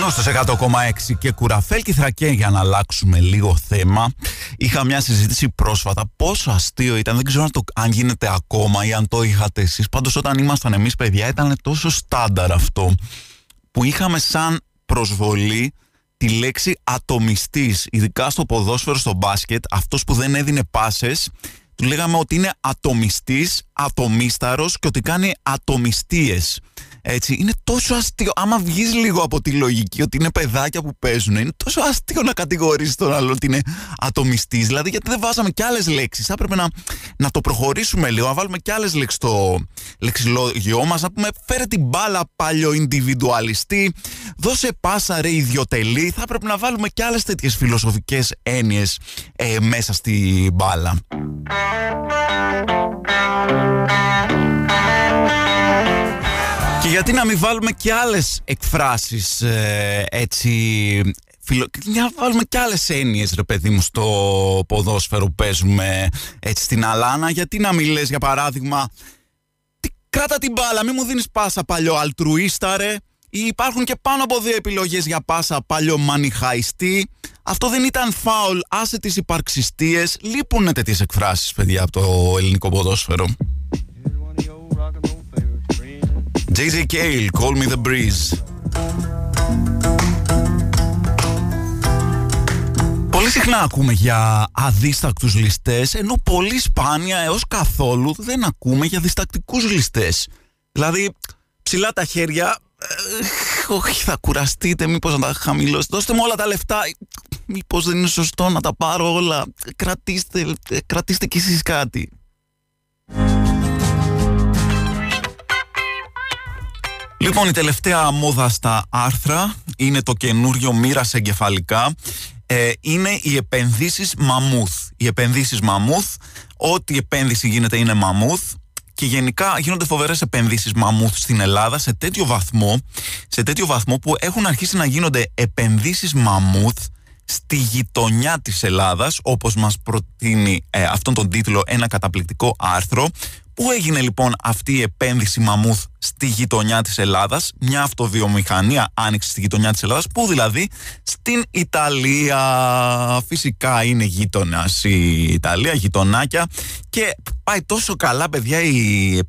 Νόστος 100,6 και κουραφέλ και θρακέ για να αλλάξουμε λίγο θέμα. Είχα μια συζήτηση πρόσφατα πόσο αστείο ήταν, δεν ξέρω αν, το, αν γίνεται ακόμα ή αν το είχατε εσείς. Πάντως όταν ήμασταν εμείς παιδιά ήταν τόσο στάνταρ αυτό που είχαμε σαν προσβολή τη λέξη ατομιστής, ειδικά στο ποδόσφαιρο, στο μπάσκετ, αυτός που δεν έδινε πάσες, του λέγαμε ότι είναι ατομιστής, ατομίσταρος και ότι κάνει ατομιστίες. Έτσι, είναι τόσο αστείο. Άμα βγεις λίγο από τη λογική ότι είναι παιδάκια που παίζουν, είναι τόσο αστείο να κατηγορήσει τον άλλο ότι είναι ατομιστής. Δηλαδή, γιατί δεν βάζαμε κι άλλες λέξεις. Θα έπρεπε να, να το προχωρήσουμε λίγο, να βάλουμε κι άλλες λέξεις στο λεξιλόγιο μας. Να πούμε, φέρε την μπάλα παλιό ιντιβιντουαλιστή, δώσε πάσα ρε ιδιωτελή. Θα έπρεπε να βάλουμε κι άλλες τέτοιες φιλοσοφικές έννοιες ε, μέσα στη μπάλα. Και γιατί να μην βάλουμε και άλλες εκφράσεις ε, έτσι φιλο... να βάλουμε και άλλες έννοιες ρε παιδί μου στο ποδόσφαιρο που παίζουμε έτσι στην Αλάνα. Γιατί να μην λες για παράδειγμα τι, κράτα την μπάλα μην μου δίνεις πάσα παλιό αλτρουίστα ρε ή υπάρχουν και πάνω από δύο επιλογές για πάσα παλιό μανιχαϊστή αυτό δεν ήταν φάουλ άσε τις υπαρξιστίες. Λείπουν τέτοιες εκφράσεις παιδιά από το ελληνικό ποδόσφαιρο JJ Cale, Call Me The Breeze. Πολύ συχνά ακούμε για αδίστακτους ληστές, ενώ πολύ σπάνια έως καθόλου δεν ακούμε για διστακτικούς ληστές. Δηλαδή, ψηλά τα χέρια, ε, όχι θα κουραστείτε, μήπως να τα χαμηλώσετε, δώστε μου όλα τα λεφτά, μήπως δεν είναι σωστό να τα πάρω όλα, κρατήστε, κρατήστε κι εσείς κάτι. Λοιπόν, η τελευταία μόδα στα άρθρα είναι το καινούριο μοίρα εγκεφαλικά. Ε, είναι οι επενδύσεις μαμούθ. Οι επενδύσεις μαμούθ, ό,τι επένδυση γίνεται είναι μαμούθ και γενικά γίνονται φοβερές επενδύσεις μαμούθ στην Ελλάδα σε τέτοιο βαθμό, σε τέτοιο βαθμό που έχουν αρχίσει να γίνονται επενδύσεις μαμούθ στη γειτονιά της Ελλάδας, όπως μας προτείνει ε, αυτόν τον τίτλο ένα καταπληκτικό άρθρο, Πού έγινε λοιπόν αυτή η επένδυση μαμούθ στη γειτονιά της Ελλάδας, μια αυτοβιομηχανία άνοιξε στη γειτονιά της Ελλάδας, πού δηλαδή; Στην Ιταλία. Φυσικά είναι γείτονα η Ιταλία, γειτονάκια και πάει τόσο καλά παιδιά η,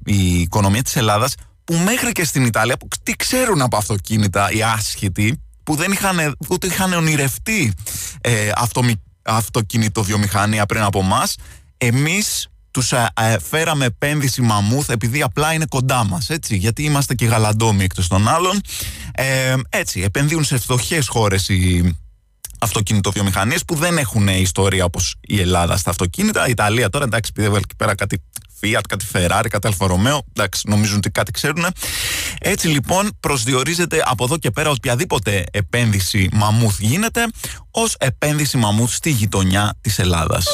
η οικονομία της Ελλάδας που μέχρι και στην Ιταλία, που τι ξέρουν από αυτοκίνητα οι άσχετοι, που δεν είχαν, ούτε είχαν ονειρευτεί ε, αυτοκινητοβιομηχανία πριν από εμάς, εμείς τους ε, ε, φέραμε επένδυση μαμούθ επειδή απλά είναι κοντά μας. Γιατί είμαστε και γαλαντόμοι εκτός των άλλων. Ε, έτσι, επενδύουν σε φτωχές χώρες οι αυτοκινητοβιομηχανίες που δεν έχουν ιστορία όπως η Ελλάδα στα αυτοκίνητα. Η Ιταλία τώρα εντάξει, επειδή εκεί πέρα κάτι Fiat, κάτι Ferrari, κάτι Alfa Romeo. Εντάξει, νομίζουν ότι κάτι ξέρουν. Έτσι λοιπόν προσδιορίζεται από εδώ και πέρα οποιαδήποτε επένδυση μαμούθ γίνεται ως επένδυση μαμούθ στη γειτονιά της Ελλάδας.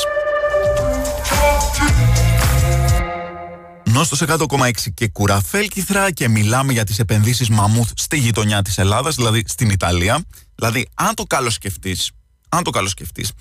Νόστος 100,6 και κουραφέλκυθρα και μιλάμε για τις επενδύσεις μαμούθ στη γειτονιά της Ελλάδας, δηλαδή στην Ιταλία. Δηλαδή, αν το καλοσκεφτείς, αν το καλοσκεφτείς,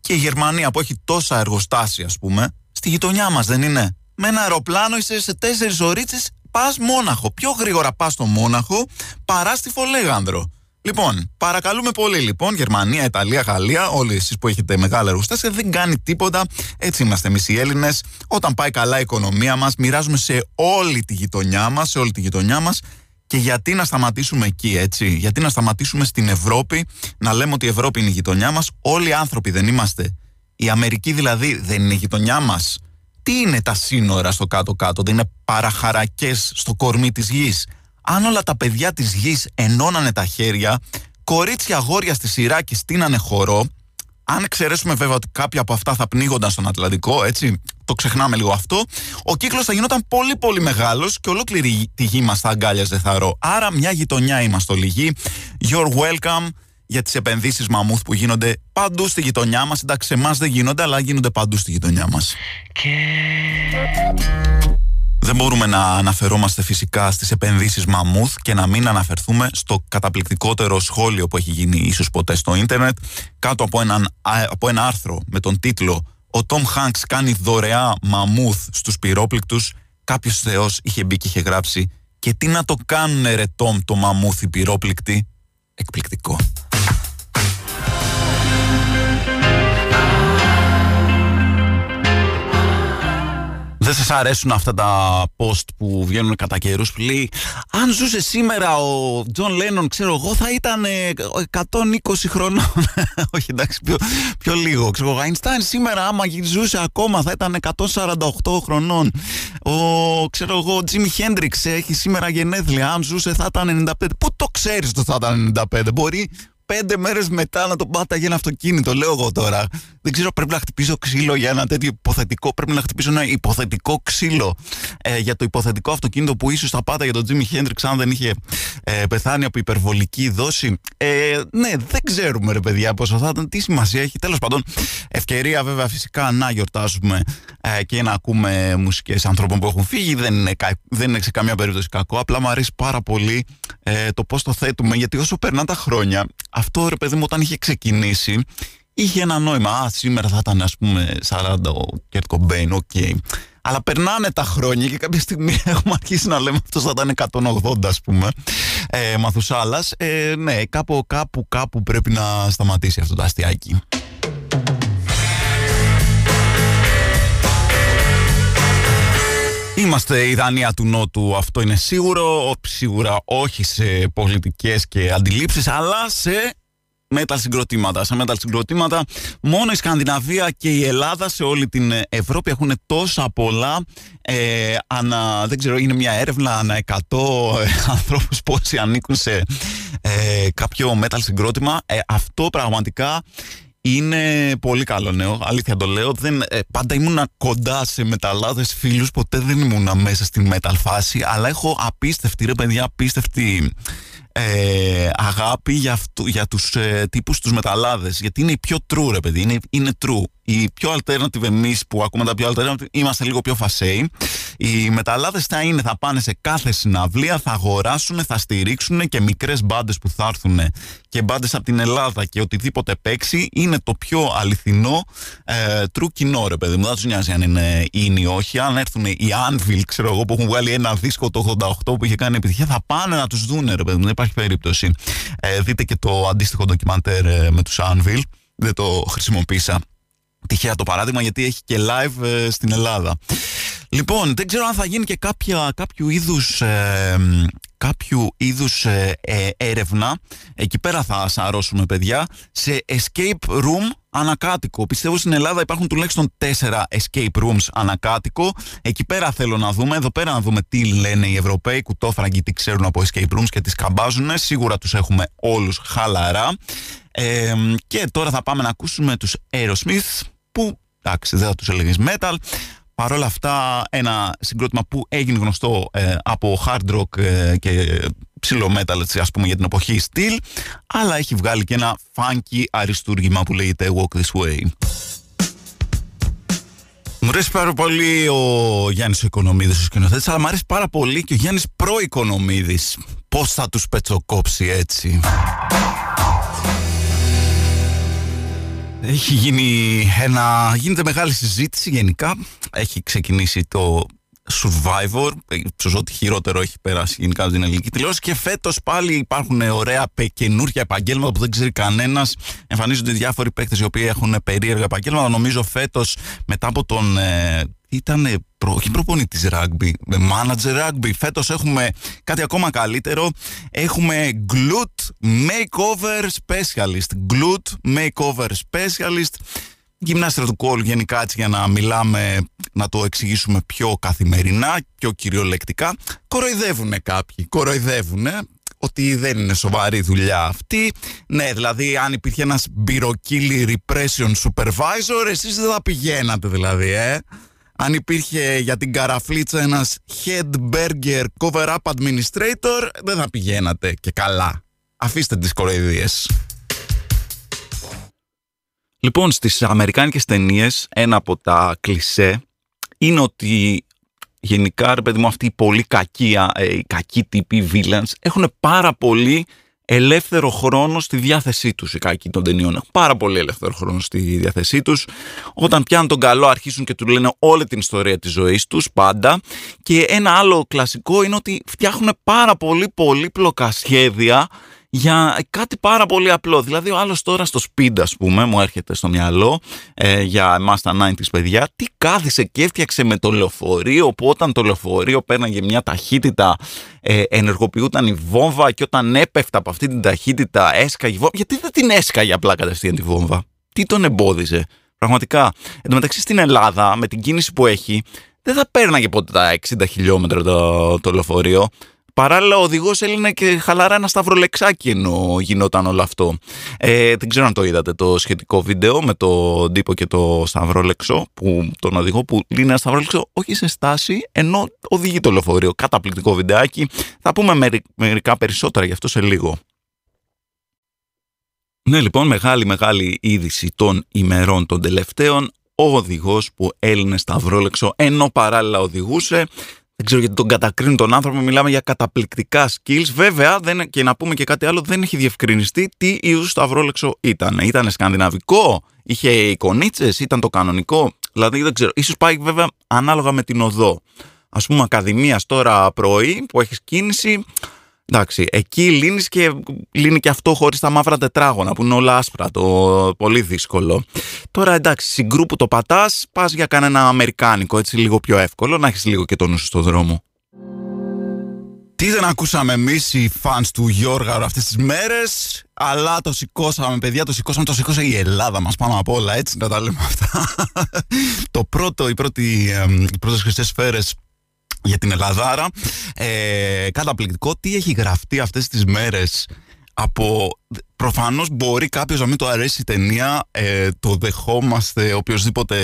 και η Γερμανία που έχει τόσα εργοστάσια, ας πούμε, στη γειτονιά μας δεν είναι; Με ένα αεροπλάνο είσαι σε τέσσερις ωρίτσε, πας Μόναχο. Πιο γρήγορα πας στο Μόναχο παρά στη Φολέγανδρο. Λοιπόν, παρακαλούμε πολύ λοιπόν, Γερμανία, Ιταλία, Γαλλία, όλοι εσείς που έχετε μεγάλα εργοστάσια, δεν κάνει τίποτα. Έτσι είμαστε εμείς οι Έλληνες. Όταν πάει καλά η οικονομία μας, μοιράζουμε σε όλη τη γειτονιά μας, σε όλη τη γειτονιά μας. Και γιατί να σταματήσουμε εκεί, έτσι; Γιατί να σταματήσουμε στην Ευρώπη, να λέμε ότι η Ευρώπη είναι η γειτονιά μας. Όλοι οι άνθρωποι δεν είμαστε. Η Αμερική δηλαδή δεν είναι η γειτονιά μας. Τι είναι τα σύνορα στο κάτω-κάτω, δεν είναι παραχαρακές στο κορμί της γης; Αν όλα τα παιδιά της γης ενώνανε τα χέρια, κορίτσια αγόρια στη σειρά και στείνανε χορό, αν εξαιρέσουμε βέβαια ότι κάποια από αυτά θα πνίγονταν στον Ατλαντικό, έτσι, το ξεχνάμε λίγο αυτό, ο κύκλος θα γινόταν πολύ πολύ μεγάλος και ολόκληρη τη γη μας θα αγκάλιαζε θαρό. Άρα μια γειτονιά είμαστε όλοι γη. You're welcome. για τις επενδύσεις μαμούθ που γίνονται παντού στη γειτονιά μας. Εντάξει, σε εμάς δεν γίνονται, αλλά γίνονται παντού στη γειτονιά μας. Δεν μπορούμε να αναφερόμαστε φυσικά στις επενδύσεις μαμούθ και να μην αναφερθούμε στο καταπληκτικότερο σχόλιο που έχει γίνει ίσως ποτέ στο ίντερνετ κάτω από, έναν, από ένα άρθρο με τον τίτλο «Ο Τόμ Χάνκς κάνει δωρεά μαμούθ στους πυρόπληκτους» κάποιος θεός είχε μπει και είχε γράψει «Και τι να το κάνουνε ρε Τόμ το μαμούθ οι πυρόπληκτοι» Εκπληκτικό. Δεν σας αρέσουν αυτά τα post που βγαίνουν κατά καιρούς που λέει Αν ζούσε σήμερα ο Τζον Λένον ξέρω εγώ θα ήταν 120 χρονών Όχι εντάξει πιο, πιο λίγο. Ξέρω, Ο Αϊνστάιν σήμερα άμα ζούσε ακόμα θα ήταν 148 χρονών Ο ξέρω εγώ Τζίμι Χέντριξ έχει σήμερα γενέθλια. Αν ζούσε θα ήταν 95 Πού το ξέρεις ότι θα ήταν 95 Μπορεί πέντε μέρες μετά να τον πάταγε ένα αυτοκίνητο. Λέω εγώ τώρα. Δεν ξέρω, πρέπει να χτυπήσω ξύλο για ένα τέτοιο υποθετικό. Πρέπει να χτυπήσω ένα υποθετικό ξύλο ε, για το υποθετικό αυτοκίνητο που ίσως θα πάταγε τον Τζίμι Χέντριξ αν δεν είχε ε, πεθάνει από υπερβολική δόση. Ε, ναι, δεν ξέρουμε ρε παιδιά πόσο θα ήταν. Τι σημασία έχει. Τέλος πάντων, ευκαιρία βέβαια φυσικά να γιορτάσουμε ε, και να ακούμε μουσικές ανθρώπων που έχουν φύγει. Δεν είναι, δεν είναι σε καμία περίπτωση κακό. Απλά μου αρέσει πάρα πολύ ε, το πώς το θέτουμε γιατί όσο περνάνε τα χρόνια αυτό ρε παιδί μου όταν είχε ξεκινήσει είχε ένα νόημα. Α, σήμερα θα ήταν ας πούμε 40 ο Κέρτ Κομπέιν, οκ. Αλλά περνάνε τα χρόνια και κάποια στιγμή έχουμε αρχίσει να λέμε αυτός θα ήταν 180 ας πούμε ε, Μαθουσάλας. Ε, ναι, κάπου, κάπου, κάπου πρέπει να σταματήσει αυτό το αστειάκι. Είμαστε η Δανία του Νότου, αυτό είναι σίγουρο. Σίγουρα όχι σε πολιτικές και αντιλήψεις, αλλά σε metal συγκροτήματα. Σε metal συγκροτήματα, μόνο η Σκανδιναβία και η Ελλάδα σε όλη την Ευρώπη έχουν τόσα πολλά. Ε, ανα, δεν ξέρω, είναι μια έρευνα ανά 100 ε, ανθρώπους πόσοι ανήκουν σε ε, κάποιο metal συγκρότημα. Ε, αυτό πραγματικά είναι πολύ καλό νέο, αλήθεια το λέω. Δεν, ε, πάντα ήμουν κοντά σε μεταλλάδες φίλους, ποτέ δεν ήμουν μέσα στην metal φάση, αλλά έχω απίστευτη ρε παιδιά, απίστευτη ε, αγάπη για, αυτού, για τους ε, τύπους τους μεταλλάδες γιατί είναι η πιο true ρε παιδί, είναι, είναι true οι πιο alternative εμείς που ακούμε τα πιο alternative είμαστε λίγο πιο φασέοι οι μεταλλάδες θα είναι, θα πάνε σε κάθε συναυλία θα αγοράσουν, θα στηρίξουν και μικρές μπάντες που θα έρθουν και μπάντες από την Ελλάδα και οτιδήποτε παίξει είναι το πιο αληθινό ε, true κοινό ρε παιδί μου. Δεν τους νοιάζει αν είναι είναι ή όχι. Αν έρθουν οι Anvil ξέρω εγώ που έχουν βγάλει ένα δίσκο το 88 που είχε κάνει επιτυχία θα πάνε να τους δούνε ρε παιδί μου. Υπάρχει περίπτωση. Ε, δείτε και το αντίστοιχο ντοκιμαντέρ ε, με τους Anvil. Δεν το χρησιμοποίησα τυχαία το παράδειγμα γιατί έχει και live ε, στην Ελλάδα. Λοιπόν, δεν ξέρω αν θα γίνει και κάποια, κάποιο είδους, ε, κάποιο είδους ε, ε, έρευνα. Εκεί πέρα θα σαρώσουμε παιδιά. Σε escape room ανακάτοικο. Πιστεύω στην Ελλάδα υπάρχουν τουλάχιστον τέσσερα escape rooms ανακάτοικο. Εκεί πέρα θέλω να δούμε. Εδώ πέρα να δούμε τι λένε οι Ευρωπαίοι κουτόφραγγοι, τι ξέρουν από escape rooms και τις σκαμπάζουν. Σίγουρα τους έχουμε όλους χαλαρά. και τώρα θα πάμε να ακούσουμε τους Aerosmith που εντάξει δεν θα τους έλεγες metal Παρ' όλα αυτά ένα συγκρότημα που έγινε γνωστό ε, από hard rock ε, και ψηλό metal ας πούμε για την εποχή στυλ αλλά έχει βγάλει και ένα funky αριστούργημα που λέγεται Walk This Way. Μου αρέσει πάρα πολύ ο Γιάννης ο Οικονομίδης ο σκηνοθέτης αλλά μου αρέσει πάρα πολύ και ο Γιάννης προ-Οικονομίδης. Πώς θα τους πετσοκόψει έτσι. Έχει γίνει ένα, γίνεται μεγάλη συζήτηση γενικά. Έχει ξεκινήσει το Survivor, ίσως ό,τι χειρότερο έχει περάσει γενικά από την ελληνική τηλεόραση. Και φέτος πάλι υπάρχουν ωραία καινούργια επαγγέλματα που δεν ξέρει κανένας. Εμφανίζονται διάφοροι παίκτες οι οποίοι έχουν περίεργα επαγγέλματα. Νομίζω φέτος μετά από τον ε, ήταν προ, όχι προπονητής rugby, manager rugby. Φέτος έχουμε κάτι ακόμα καλύτερο. Έχουμε glute makeover specialist. Glute makeover specialist. Γυμνάστρα του κόλου γενικά έτσι για να μιλάμε, να το εξηγήσουμε πιο καθημερινά, πιο κυριολεκτικά. Κοροϊδεύουν κάποιοι, κοροϊδεύουν ότι δεν είναι σοβαρή δουλειά αυτή. Ναι, δηλαδή αν υπήρχε ένας μπυροκύλι repression supervisor, εσείς δεν θα πηγαίνατε δηλαδή, ε αν υπήρχε για την καραφλίτσα ένας head burger cover-up administrator, δεν θα πηγαίνατε και καλά. Αφήστε τις κοροϊδίες. Λοιπόν, στις αμερικάνικες ταινίες ένα από τα κλισέ είναι ότι γενικά, ρε παιδί μου, αυτοί οι πολύ κακοί, ε, κακοί τύποι, οι villains, έχουν πάρα πολύ ελεύθερο χρόνο στη διάθεσή τους οι κακοί των ταινιών. Έχουν πάρα πολύ ελεύθερο χρόνο στη διάθεσή τους. Όταν πιάνουν τον καλό αρχίσουν και του λένε όλη την ιστορία της ζωής τους πάντα. Και ένα άλλο κλασικό είναι ότι φτιάχνουν πάρα πολύ πολύπλοκα σχέδια για κάτι πάρα πολύ απλό. Δηλαδή, ο άλλος τώρα στο speed, ας πούμε, μου έρχεται στο μυαλό ε, για εμάς τα 90 παιδιά, τι κάθισε και έφτιαξε με το λεωφορείο, που όταν το λεωφορείο πέρναγε μια ταχύτητα, ε, ενεργοποιούταν η βόμβα και όταν έπεφτα από αυτή την ταχύτητα έσκαγε η βόμβα. Γιατί δεν την έσκαγε απλά κατευθείαν τη βόμβα. Τι τον εμπόδιζε. Πραγματικά. Εν τω μεταξύ στην Ελλάδα, με την κίνηση που έχει, δεν θα πέρναγε ποτέ τα 60 χιλιόμετρα το, το λεωφορείο. Παράλληλα, ο οδηγός έλυνε και χαλαρά ένα σταυρολεξάκι ενώ γινόταν όλο αυτό. Ε, δεν ξέρω αν το είδατε το σχετικό βίντεο με τον τύπο και το σταυρόλεξο, που, τον οδηγό που λύνει ένα σταυρόλεξο όχι σε στάση, ενώ οδηγεί το λεωφορείο. Καταπληκτικό βιντεάκι. Θα πούμε μερικά περισσότερα γι' αυτό σε λίγο. Ναι, λοιπόν, μεγάλη μεγάλη είδηση των ημερών των τελευταίων. Ο οδηγός που έλυνε σταυρόλεξο ενώ παράλληλα οδηγούσε δεν ξέρω γιατί τον κατακρίνουν τον άνθρωπο, μιλάμε για καταπληκτικά skills. Βέβαια, δεν, και να πούμε και κάτι άλλο, δεν έχει διευκρινιστεί τι είδου σταυρόλεξο ήταν. Ήταν σκανδιναβικό, είχε εικονίτσες, ήταν το κανονικό. Δηλαδή δεν ξέρω. σω πάει βέβαια ανάλογα με την οδό. Α πούμε, Ακαδημίας τώρα πρωί που έχεις κίνηση, Εντάξει, εκεί λύνεις και λύνει και αυτό χωρίς τα μαύρα τετράγωνα που είναι όλα άσπρα. Το πολύ δύσκολο. Τώρα εντάξει, συγκρού που το πατάς, πας για κανένα αμερικάνικο, έτσι λίγο πιο εύκολο, να έχεις λίγο και τον νου στον δρόμο. Τι δεν ακούσαμε εμείς οι φαν του Γιώργα αυτές τις μέρες, αλλά το σηκώσαμε, παιδιά, το σηκώσαμε, το σηκώσε η Ελλάδα μας πάνω απ' όλα, έτσι να τα λέμε αυτά. το πρώτο, οι, πρώτοι, οι πρώτες χρυσές σφαίρες για την Ελλαδάρα. Ε, καταπληκτικό. Τι έχει γραφτεί αυτές τις μέρες από... Προφανώς μπορεί κάποιος να μην το αρέσει η ταινία, ε, το δεχόμαστε οποιοδήποτε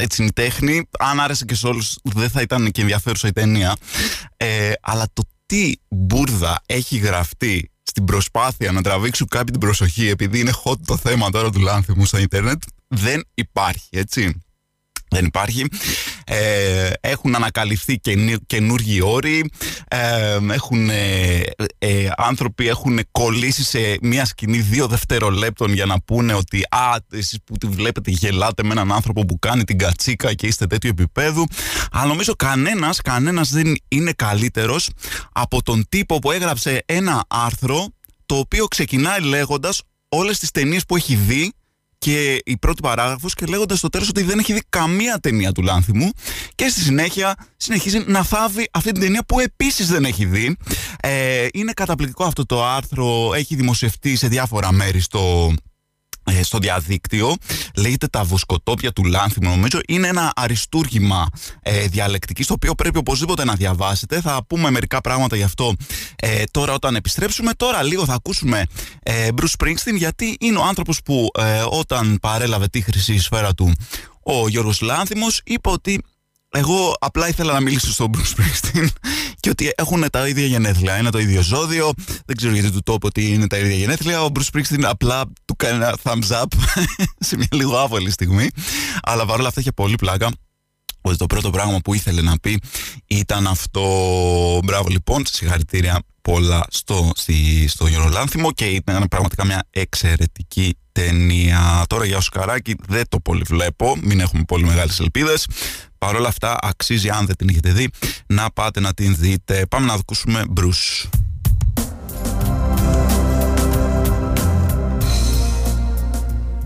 έτσι είναι η τέχνη. Αν άρεσε και σε όλους δεν θα ήταν και ενδιαφέρουσα η ταινία. Ε, αλλά το τι μπουρδα έχει γραφτεί στην προσπάθεια να τραβήξουν κάποιοι την προσοχή επειδή είναι hot το θέμα τώρα του λάνθιμου στο ίντερνετ δεν υπάρχει έτσι δεν υπάρχει. Ε, έχουν ανακαλυφθεί καινούργιοι όροι. Ε, έχουν, ε, ε, άνθρωποι έχουν κολλήσει σε μια σκηνή δύο δευτερολέπτων για να πούνε ότι «Α, εσείς που τη βλέπετε γελάτε με έναν άνθρωπο που κάνει την κατσίκα και είστε τέτοιου επίπεδου». Αλλά νομίζω κανένας, κανένας δεν είναι καλύτερος από τον τύπο που έγραψε ένα άρθρο το οποίο ξεκινάει λέγοντας όλες τις ταινίες που έχει δει και η πρώτη παράγραφος και λέγοντας στο τέλος ότι δεν έχει δει καμία ταινία του Λάνθιμου και στη συνέχεια συνεχίζει να θάβει αυτή την ταινία που επίσης δεν έχει δει. Ε, είναι καταπληκτικό αυτό το άρθρο, έχει δημοσιευτεί σε διάφορα μέρη στο ε, στο διαδίκτυο. Λέγεται τα βοσκοτόπια του Λάνθιμου, νομίζω. Είναι ένα αριστούργημα ε, διαλεκτικής, το οποίο πρέπει οπωσδήποτε να διαβάσετε. Θα πούμε μερικά πράγματα γι' αυτό ε, τώρα όταν επιστρέψουμε. Τώρα λίγο θα ακούσουμε ε, Bruce Springsteen, γιατί είναι ο άνθρωπος που ε, όταν παρέλαβε τη χρυσή σφαίρα του ο Γιώργος Λάνθιμος, είπε ότι εγώ απλά ήθελα να μιλήσω στον Bruce Springsteen και ότι έχουν τα ίδια γενέθλια. Είναι το ίδιο ζώδιο. Δεν ξέρω γιατί του το πω ότι είναι τα ίδια γενέθλια. Ο Bruce Springsteen απλά του κάνει ένα thumbs up σε μια λίγο άβολη στιγμή. Αλλά παρόλα αυτά είχε πολύ πλάκα ότι το πρώτο πράγμα που ήθελε να πει ήταν αυτό. Μπράβο λοιπόν, συγχαρητήρια πολλά στο, στη, στο Γερολάνθιμο και ήταν πραγματικά μια εξαιρετική ταινία. Τώρα για Οσκαράκι δεν το πολύ βλέπω, μην έχουμε πολύ μεγάλες ελπίδες. Παρ' όλα αυτά αξίζει αν δεν την έχετε δει να πάτε να την δείτε. Πάμε να ακούσουμε Bruce.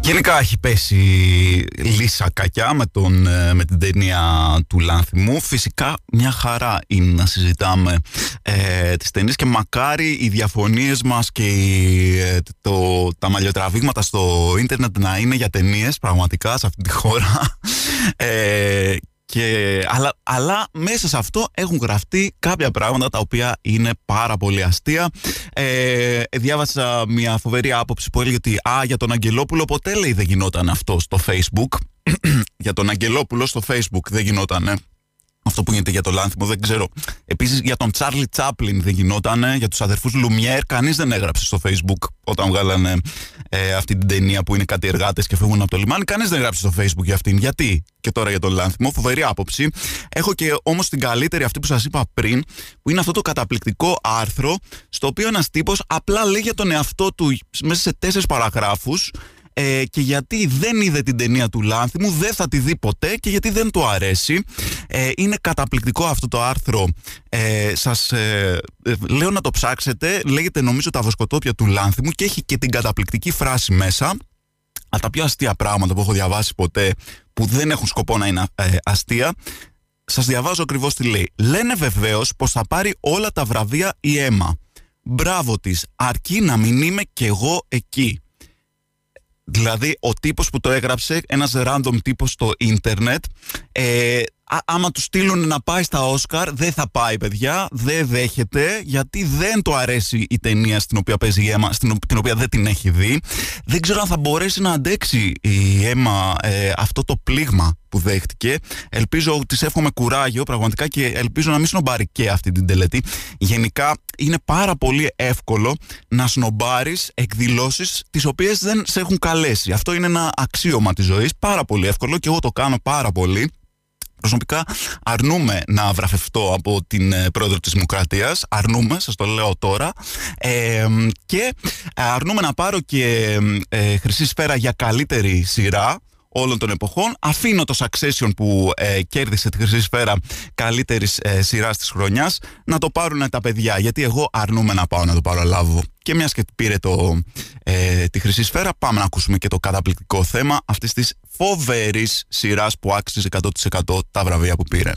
Γενικά έχει πέσει λύσα κακιά με, τον, ε, με την ταινία του Λάνθιμου. Φυσικά μια χαρά είναι να συζητάμε ε, τις ταινίες και μακάρι οι διαφωνίες μας και ε, το, τα μαλλιοτραβήγματα στο ίντερνετ να είναι για ταινίες πραγματικά σε αυτή τη χώρα. Ε, και, αλλά, αλλά μέσα σε αυτό έχουν γραφτεί κάποια πράγματα τα οποία είναι πάρα πολύ αστεία. Ε, διάβασα μια φοβερή άποψη που έλεγε ότι α, για τον Αγγελόπουλο ποτέ λέει δεν γινόταν αυτό στο Facebook. για τον Αγγελόπουλο στο Facebook δεν γινόταν αυτό που γίνεται για το Λάνθιμο, δεν ξέρω. Επίσης για τον Τσάρλι Τσάπλιν δεν γινόταν, για τους αδερφούς Λουμιέρ, κανείς δεν έγραψε στο Facebook όταν βγάλανε ε, αυτή την ταινία που είναι κάτι εργάτες και φεύγουν από το λιμάνι. Κανείς δεν έγραψε στο Facebook για αυτήν. Γιατί; Και τώρα για τον Λάνθιμο, φοβερή άποψη. Έχω και όμως την καλύτερη αυτή που σας είπα πριν, που είναι αυτό το καταπληκτικό άρθρο, στο οποίο ένας τύπος απλά λέει για τον εαυτό του μέσα σε τέσσερις παραγράφους ε, και γιατί δεν είδε την ταινία του Λάνθιμου, δεν θα τη δει ποτέ και γιατί δεν του αρέσει. Ε, είναι καταπληκτικό αυτό το άρθρο. Ε, σας ε, λέω να το ψάξετε. Λέγεται νομίζω τα βοσκοτόπια του Λάνθιμου και έχει και την καταπληκτική φράση μέσα. Από τα πιο αστεία πράγματα που έχω διαβάσει ποτέ που δεν έχουν σκοπό να είναι ε, αστεία. Σας διαβάζω ακριβώς τι λέει. Λένε βεβαίως πως θα πάρει όλα τα βραβεία η αίμα. Μπράβο της, αρκεί να μην είμαι κι εγώ εκεί. Δηλαδή, ο τύπος που το έγραψε, ένας random τύπος στο ίντερνετ, ε, άμα τους στείλουν να πάει στα Όσκαρ, δεν θα πάει, παιδιά. Δεν δέχεται, γιατί δεν του αρέσει η ταινία στην οποία παίζει η Έμα, στην, την οποία δεν την έχει δει. Δεν ξέρω αν θα μπορέσει να αντέξει η Έμα ε, αυτό το πλήγμα που δέχτηκε. Ελπίζω ότι τη εύχομαι κουράγιο πραγματικά και ελπίζω να μην σνομπάρει και αυτή την τελετή. Γενικά είναι πάρα πολύ εύκολο να σνομπάρεις εκδηλώσεις τις οποίες δεν σε έχουν καλέσει. Αυτό είναι ένα αξίωμα της ζωής. Πάρα πολύ εύκολο και εγώ το κάνω πάρα πολύ. Προσωπικά αρνούμε να βραφευτώ από την ε, πρόεδρο της Δημοκρατίας, αρνούμε, σας το λέω τώρα, ε, και αρνούμε να πάρω και ε, χρυσή σφαίρα για καλύτερη σειρά, όλων των εποχών. Αφήνω το Succession που ε, κέρδισε τη χρυσή σφαίρα καλύτερης ε, σειράς της χρονιάς να το πάρουν τα παιδιά. Γιατί εγώ αρνούμαι να πάω να το παραλάβω. Και μιας και πήρε το, ε, τη χρυσή σφαίρα, πάμε να ακούσουμε και το καταπληκτικό θέμα αυτής της φοβερής σειράς που άξιζε 100% τα βραβεία που πήρε.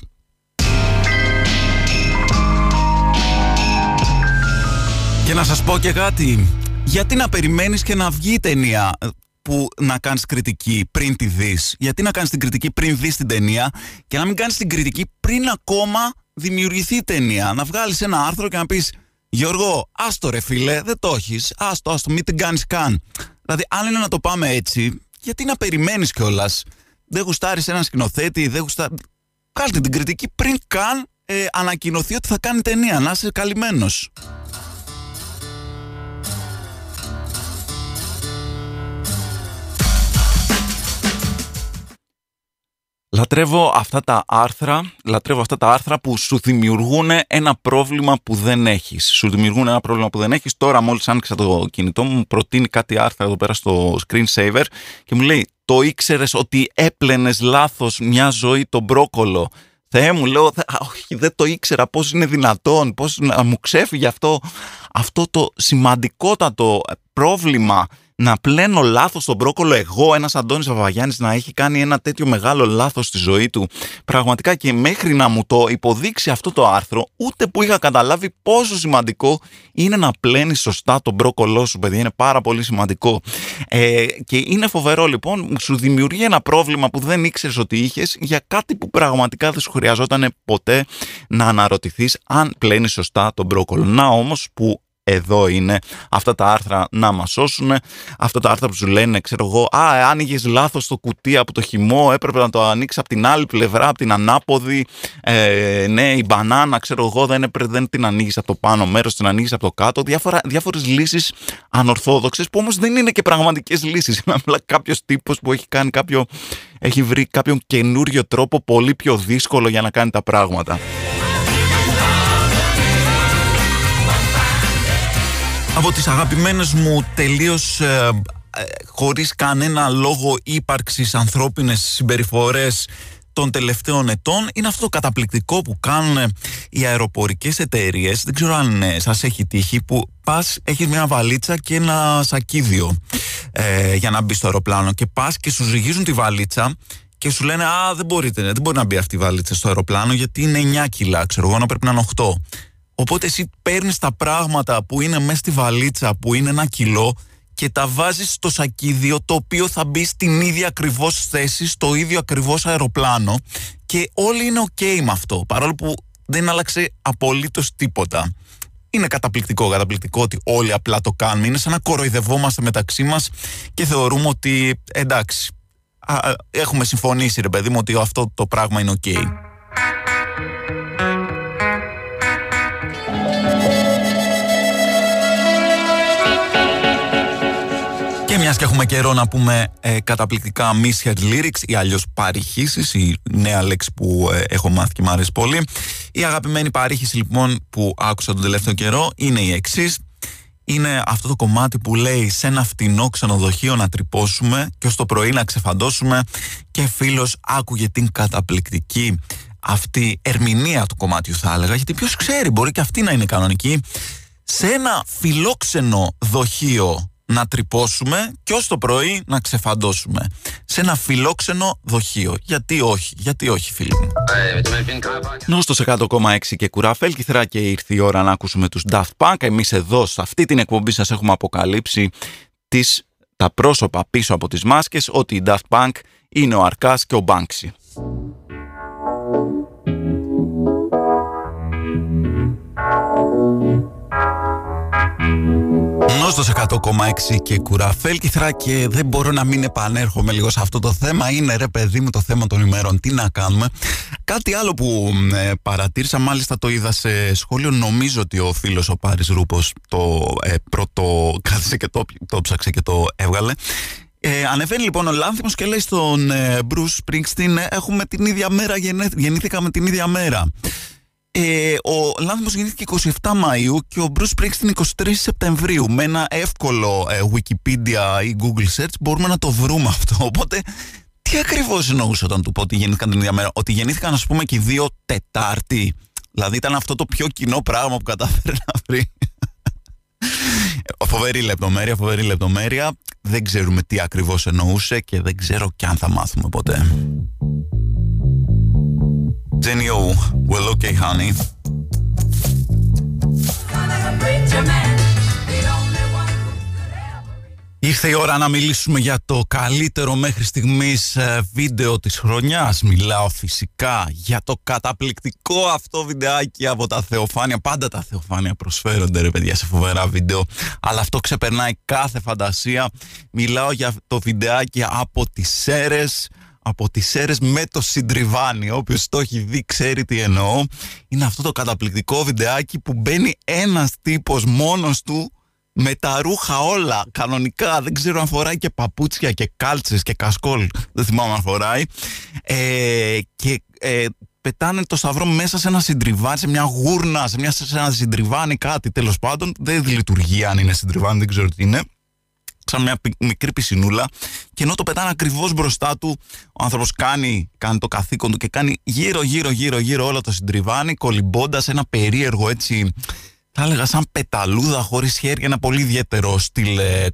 Και να σας πω και κάτι, γιατί να περιμένεις και να βγει η ταινία; Που να κάνεις κριτική πριν τη δεις. Γιατί να κάνεις την κριτική πριν δεις την ταινία και να μην κάνεις την κριτική πριν ακόμα δημιουργηθεί η ταινία. Να βγάλεις ένα άρθρο και να πεις Γιώργο, άστο ρε φίλε, δεν το έχεις. Άστο, άστο, μην την κάνεις καν. Δηλαδή, αν είναι να το πάμε έτσι, γιατί να περιμένεις κιόλας. Δεν γουστάρεις έναν σκηνοθέτη, δεν γουστάρει. Κάλτε την κριτική πριν καν ε, ανακοινωθεί ότι θα κάνει ταινία. Να είσαι καλυμμένος. Λατρεύω αυτά τα άρθρα, λατρεύω αυτά τα άρθρα που σου δημιουργούν ένα πρόβλημα που δεν έχεις. Σου δημιουργούν ένα πρόβλημα που δεν έχεις. Τώρα μόλις άνοιξα το κινητό μου, μου προτείνει κάτι άρθρα εδώ πέρα στο screensaver και μου λέει το ήξερες ότι έπλαινες λάθος μια ζωή τον μπρόκολο; Θεέ μου, λέω, όχι, δεν το ήξερα, πώς είναι δυνατόν, πώς να μου ξέφυγε αυτό, αυτό το σημαντικότατο πρόβλημα; Να πλένω λάθος τον μπρόκολο εγώ, ένας Αντώνης Βαβαγιάννη, να έχει κάνει ένα τέτοιο μεγάλο λάθος στη ζωή του. Πραγματικά και μέχρι να μου το υποδείξει αυτό το άρθρο, ούτε που είχα καταλάβει πόσο σημαντικό είναι να πλένεις σωστά τον μπρόκολό σου, παιδιά. Είναι πάρα πολύ σημαντικό. Ε, και είναι φοβερό λοιπόν, σου δημιουργεί ένα πρόβλημα που δεν ήξερες ότι είχες για κάτι που πραγματικά δεν σου χρειαζόταν ποτέ να αναρωτηθείς αν πλένεις σωστά τον μπρόκολο. Να όμως που εδώ είναι αυτά τα άρθρα να μας σώσουν. Αυτά τα άρθρα που σου λένε, ξέρω εγώ, Α, άνοιγε λάθος το κουτί από το χυμό, έπρεπε να το ανοίξεις από την άλλη πλευρά, από την ανάποδη. Ε, ναι, η μπανάνα, ξέρω εγώ, δεν, έπρεπε, δεν την ανοίγεις από το πάνω μέρος, την ανοίγεις από το κάτω. Διάφορες λύσεις ανορθόδοξες που όμως δεν είναι και πραγματικές λύσεις. Είναι απλά κάποιος τύπος που έχει κάνει κάποιο. Έχει βρει κάποιον καινούριο τρόπο πολύ πιο δύσκολο για να κάνει τα πράγματα. Από τις αγαπημένες μου τελείως ε, ε, χωρίς κανένα λόγο ύπαρξης ανθρώπινες συμπεριφορές των τελευταίων ετών είναι αυτό το καταπληκτικό που κάνουν οι αεροπορικές εταιρείες. Δεν ξέρω αν ε, σας έχει τύχει που πας, έχεις μια βαλίτσα και ένα σακίδιο ε, για να μπει στο αεροπλάνο και πας και σου ζυγίζουν τη βαλίτσα και σου λένε «Α, δεν μπορείτε, δεν μπορεί να μπει αυτή η βαλίτσα στο αεροπλάνο γιατί είναι 9 κιλά, ξέρω εγώ, να πρέπει να είναι 8». Οπότε εσύ παίρνεις τα πράγματα που είναι μέσα στη βαλίτσα, που είναι ένα κιλό, και τα βάζεις στο σακίδιο το οποίο θα μπει στην ίδια ακριβώς θέση, στο ίδιο ακριβώς αεροπλάνο και όλοι είναι ok με αυτό, παρόλο που δεν άλλαξε απολύτως τίποτα. Είναι καταπληκτικό, καταπληκτικό ότι όλοι απλά το κάνουμε. Είναι σαν να κοροϊδευόμαστε μεταξύ μας και θεωρούμε ότι εντάξει, έχουμε συμφωνήσει ρε παιδί μου ότι αυτό το πράγμα είναι ok. Μιας και έχουμε καιρό να πούμε ε, καταπληκτικά misheard lyrics ή αλλιώς παρηχήσεις, η νέα λέξη που ε, έχω μάθει και μου αρέσει πολύ. Η αγαπημένη παρήχηση λοιπόν που άκουσα τον τελευταίο καιρό είναι η εξής. Είναι αυτό το κομμάτι που λέει σε ένα φτηνό ξενοδοχείο να τρυπώσουμε και ως το πρωί να ξεφαντώσουμε και φίλος άκουγε την καταπληκτική αυτή ερμηνεία του κομμάτιου θα έλεγα γιατί ποιος ξέρει μπορεί και αυτή να είναι κανονική σε ένα φιλόξενο δοχείο να τρυπώσουμε και ως το πρωί να ξεφαντώσουμε. Σε ένα φιλόξενο δοχείο. Γιατί όχι, γιατί όχι φίλοι μου. Νόστος 100,6 και κουράφελ κυθρά και ήρθε η ώρα να ακούσουμε τους Daft Punk. Εμείς εδώ σε αυτή την εκπομπή σας έχουμε αποκαλύψει τις, τα πρόσωπα πίσω από τις μάσκες ότι η Daft Punk είναι ο Αρκάς και ο Banksy. Νόστος 100,6 και κουραφέλκυθρα και δεν μπορώ να μην επανέρχομαι λίγο σε αυτό το θέμα. Είναι ρε παιδί μου το θέμα των ημερών. Τι να κάνουμε. Κάτι άλλο που ε, παρατήρησα, μάλιστα το είδα σε σχόλιο. Νομίζω ότι ο φίλος ο Πάρης Ρούπος το ε, πρώτο κάθισε και το, το ψάξε και το έβγαλε. Ε, ανεβαίνει λοιπόν ο Λάνθιμος και λέει στον ε, Bruce Springsteen έχουμε την ίδια μέρα, γεννήθηκαμε την ίδια μέρα. Ε, ο Λάνθιμος γεννήθηκε 27 Μαΐου και ο Bruce Springsteen 23 Σεπτεμβρίου. Με ένα εύκολο ε, Wikipedia ή Google search μπορούμε να το βρούμε αυτό. Οπότε, τι ακριβώς εννοούσε όταν του πω ότι γεννήθηκαν την ίδια μέρα; Ότι γεννήθηκαν, ας πούμε, και οι δύο Τετάρτη. Δηλαδή ήταν αυτό το πιο κοινό πράγμα που κατάφερε να βρει. φοβερή λεπτομέρεια, φοβερή λεπτομέρεια. Δεν ξέρουμε τι ακριβώς εννοούσε και δεν ξέρω κι αν θα μάθουμε ποτέ. Jenny O. Well, okay, honey. Ήρθε η ώρα να μιλήσουμε για το καλύτερο μέχρι στιγμής ε, βίντεο της χρονιάς. Μιλάω φυσικά για το καταπληκτικό αυτό βιντεάκι από τα Θεοφάνεια. Πάντα τα Θεοφάνεια προσφέρονται ρε παιδιά σε φοβερά βίντεο. Αλλά αυτό ξεπερνάει κάθε φαντασία. Μιλάω για το βιντεάκι από τις Σέρες από τις ΣΕΡΕΣ με το συντριβάνι. Όποιος το έχει δει ξέρει τι εννοώ. Είναι αυτό το καταπληκτικό βιντεάκι που μπαίνει ένας τύπος μόνος του με τα ρούχα όλα κανονικά. Δεν ξέρω αν φοράει και παπούτσια και κάλτσες και κασκόλ. Δεν θυμάμαι αν φοράει. Ε, και ε, πετάνε το σταυρό μέσα σε ένα συντριβάνι, σε μια γούρνα, σε, μια, σε ένα συντριβάνι κάτι τέλος πάντων. Δεν λειτουργεί αν είναι συντριβάνι, δεν ξέρω τι είναι σαν μια μικρή πισινούλα και ενώ το πετάνε ακριβώς μπροστά του, ο άνθρωπος κάνει, κάνει το καθήκον του και κάνει γύρω γύρω γύρω γύρω όλο το συντριβάνι, κολυμπώντας ένα περίεργο έτσι. Θα έλεγα σαν πεταλούδα χωρίς χέρια, ένα πολύ ιδιαίτερο στυλ ε,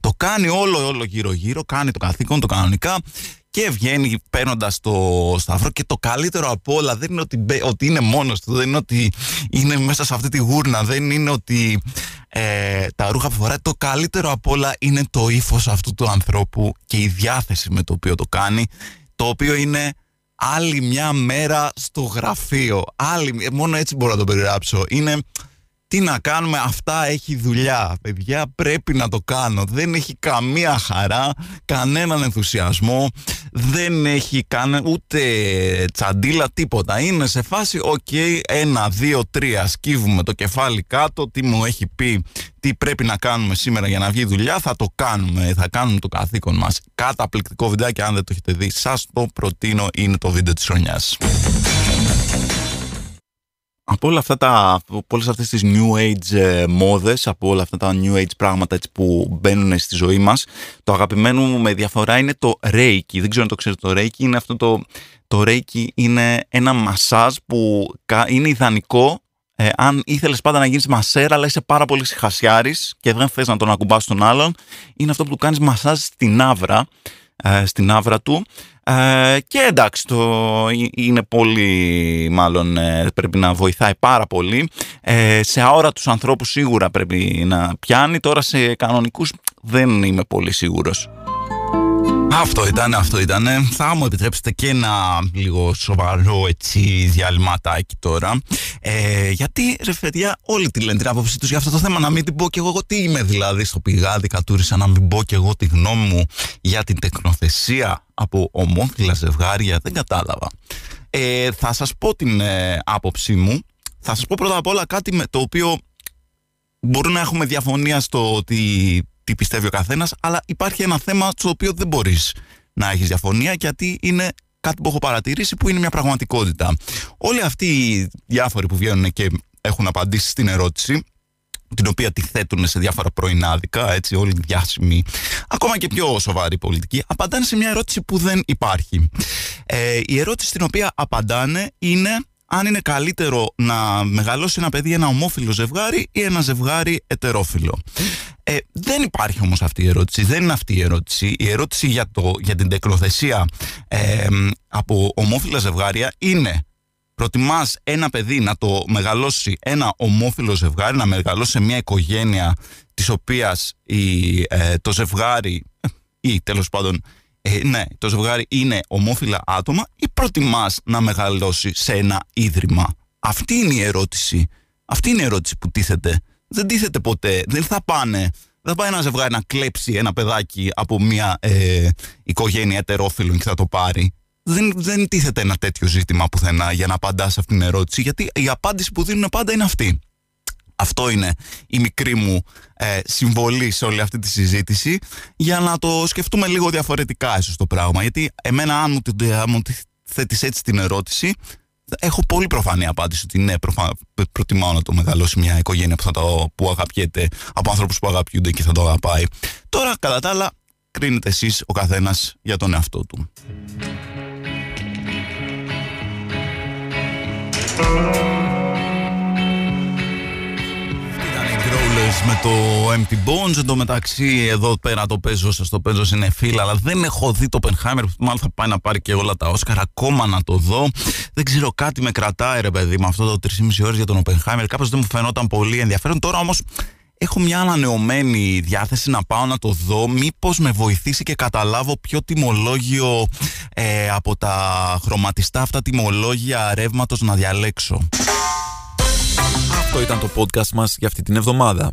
Το κάνει όλο όλο γύρω γύρω, κάνει το καθήκον, το κανονικά και βγαίνει παίρνοντας το σταυρό και το καλύτερο από όλα δεν είναι ότι, ότι είναι μόνος του, δεν είναι ότι είναι μέσα σε αυτή τη γούρνα, δεν είναι ότι ε, τα ρούχα που φοράει. Το καλύτερο από όλα είναι το ύφος αυτού του ανθρώπου και η διάθεση με το οποίο το κάνει, το οποίο είναι άλλη μια μέρα στο γραφείο. Άλλη, μόνο έτσι μπορώ να το περιγράψω. Είναι τι να κάνουμε, αυτά έχει δουλειά. Παιδιά, πρέπει να το κάνω. Δεν έχει καμία χαρά, κανέναν ενθουσιασμό, δεν έχει καν, ούτε τσαντίλα, τίποτα. Είναι σε φάση, OK, okay, ένα, δύο, τρία, σκύβουμε το κεφάλι κάτω, τι μου έχει πει, τι πρέπει να κάνουμε σήμερα για να βγει δουλειά, θα το κάνουμε, θα κάνουμε το καθήκον μας. Καταπληκτικό βιντεάκι, αν δεν το έχετε δει, σας το προτείνω, είναι το βίντεο της χρονιάς από όλα αυτά τα, από όλες αυτές τις new age ε, μόδες, από όλα αυτά τα new age πράγματα έτσι, που μπαίνουν στη ζωή μας, το αγαπημένο μου με διαφορά είναι το Reiki. Δεν ξέρω αν το ξέρετε το Reiki, είναι αυτό το, το Reiki είναι ένα μασάζ που είναι ιδανικό ε, αν ήθελες πάντα να γίνεις μασέρα αλλά είσαι πάρα πολύ συχασιάρης και δεν θες να τον ακουμπάς τον άλλον, είναι αυτό που κάνεις μασάζ στην άβρα, ε, στην άβρα του ε, και εντάξει, το είναι πολύ, μάλλον ε, πρέπει να βοηθάει πάρα πολύ. Ε, σε αόρατους ανθρώπους σίγουρα πρέπει να πιάνει, τώρα σε κανονικούς δεν είμαι πολύ σίγουρος. Αυτό ήταν, αυτό ήταν. Θα μου επιτρέψετε και ένα λίγο σοβαρό έτσι διαλυματάκι τώρα. Ε, γιατί ρε παιδιά, όλοι τη λένε την άποψή τους για αυτό το θέμα. Να μην την πω κι εγώ, τι είμαι δηλαδή στο πηγάδι, κατούρισα να μην πω κι εγώ τη γνώμη μου για την τεκνοθεσία από ομόφυλα ζευγάρια. Δεν κατάλαβα. Ε, θα σας πω την ε, άποψή μου. Θα σας πω πρώτα απ' όλα κάτι με το οποίο μπορούμε να έχουμε διαφωνία στο ότι τι πιστεύει ο καθένας, αλλά υπάρχει ένα θέμα στο οποίο δεν μπορείς να έχεις διαφωνία, γιατί είναι κάτι που έχω παρατηρήσει που είναι μια πραγματικότητα. Όλοι αυτοί οι διάφοροι που βγαίνουν και έχουν απαντήσει στην ερώτηση, την οποία τη θέτουν σε διάφορα πρωινάδικα, έτσι, όλοι οι διάσημοι, ακόμα και πιο σοβαροί πολιτικοί, απαντάνε σε μια ερώτηση που δεν υπάρχει. Ε, η ερώτηση στην οποία απαντάνε είναι αν είναι καλύτερο να μεγαλώσει ένα παιδί ένα ομόφυλο ζευγάρι ή ένα ζευγάρι ετερόφιλο. Ε, δεν υπάρχει όμως αυτή η ερώτηση, δεν είναι αυτή η ερώτηση. Η ερώτηση για, το, για την τεκνοθεσία ε, από ομόφυλα ζευγάρια είναι προτιμάς ένα παιδί να το μεγαλώσει ένα ομόφυλο ζευγάρι, να μεγαλώσει σε μια οικογένεια της οποίας η, ε, το ζευγάρι ή τέλος πάντων ε, ναι, το ζευγάρι είναι ομόφυλα άτομα ή προτιμάς να μεγαλώσει σε ένα ίδρυμα; Αυτή είναι η ερώτηση. Αυτή είναι η ερώτηση που τίθεται. Δεν τίθεται ποτέ. Δεν θα πάνε. Δεν θα πάει ένα ζευγάρι να κλέψει ένα παιδάκι από μια ε, οικογένεια ετερόφιλων και θα το πάρει. Δεν, δεν τίθεται ένα τέτοιο ζήτημα πουθενά για να απαντάς σε αυτήν την ερώτηση, γιατί η απάντηση που δίνουν πάντα είναι αυτή. Αυτό είναι η μικρή μου ε, συμβολή σε όλη αυτή τη συζήτηση για να το σκεφτούμε λίγο διαφορετικά ίσως το πράγμα. Γιατί εμένα αν μου, μου θέτεις έτσι την ερώτηση έχω πολύ προφανή απάντηση ότι ναι, προφα... προτιμάω να το μεγαλώσει μια οικογένεια που, θα το, που αγαπιέται από άνθρωπους που αγαπιούνται και θα το αγαπάει. Τώρα, κατά τα άλλα, κρίνετε εσείς ο καθένας για τον εαυτό του με το Empty Bones. Εν τω μεταξύ, εδώ πέρα το παίζω, σας το παίζω είναι φίλα, αλλά δεν έχω δει το Oppenheimer. Μάλλον θα πάει να πάρει και όλα τα Όσκαρ. Ακόμα να το δω. Δεν ξέρω, κάτι με κρατάει, ρε παιδί, με αυτό το 3,5 ώρες για τον Oppenheimer. Κάπως δεν μου φαινόταν πολύ ενδιαφέρον. Τώρα όμως έχω μια ανανεωμένη διάθεση να πάω να το δω. Μήπως με βοηθήσει και καταλάβω ποιο τιμολόγιο ε, από τα χρωματιστά αυτά τιμολόγια ρεύματος να διαλέξω. Αυτό ήταν το podcast μας για αυτή την εβδομάδα.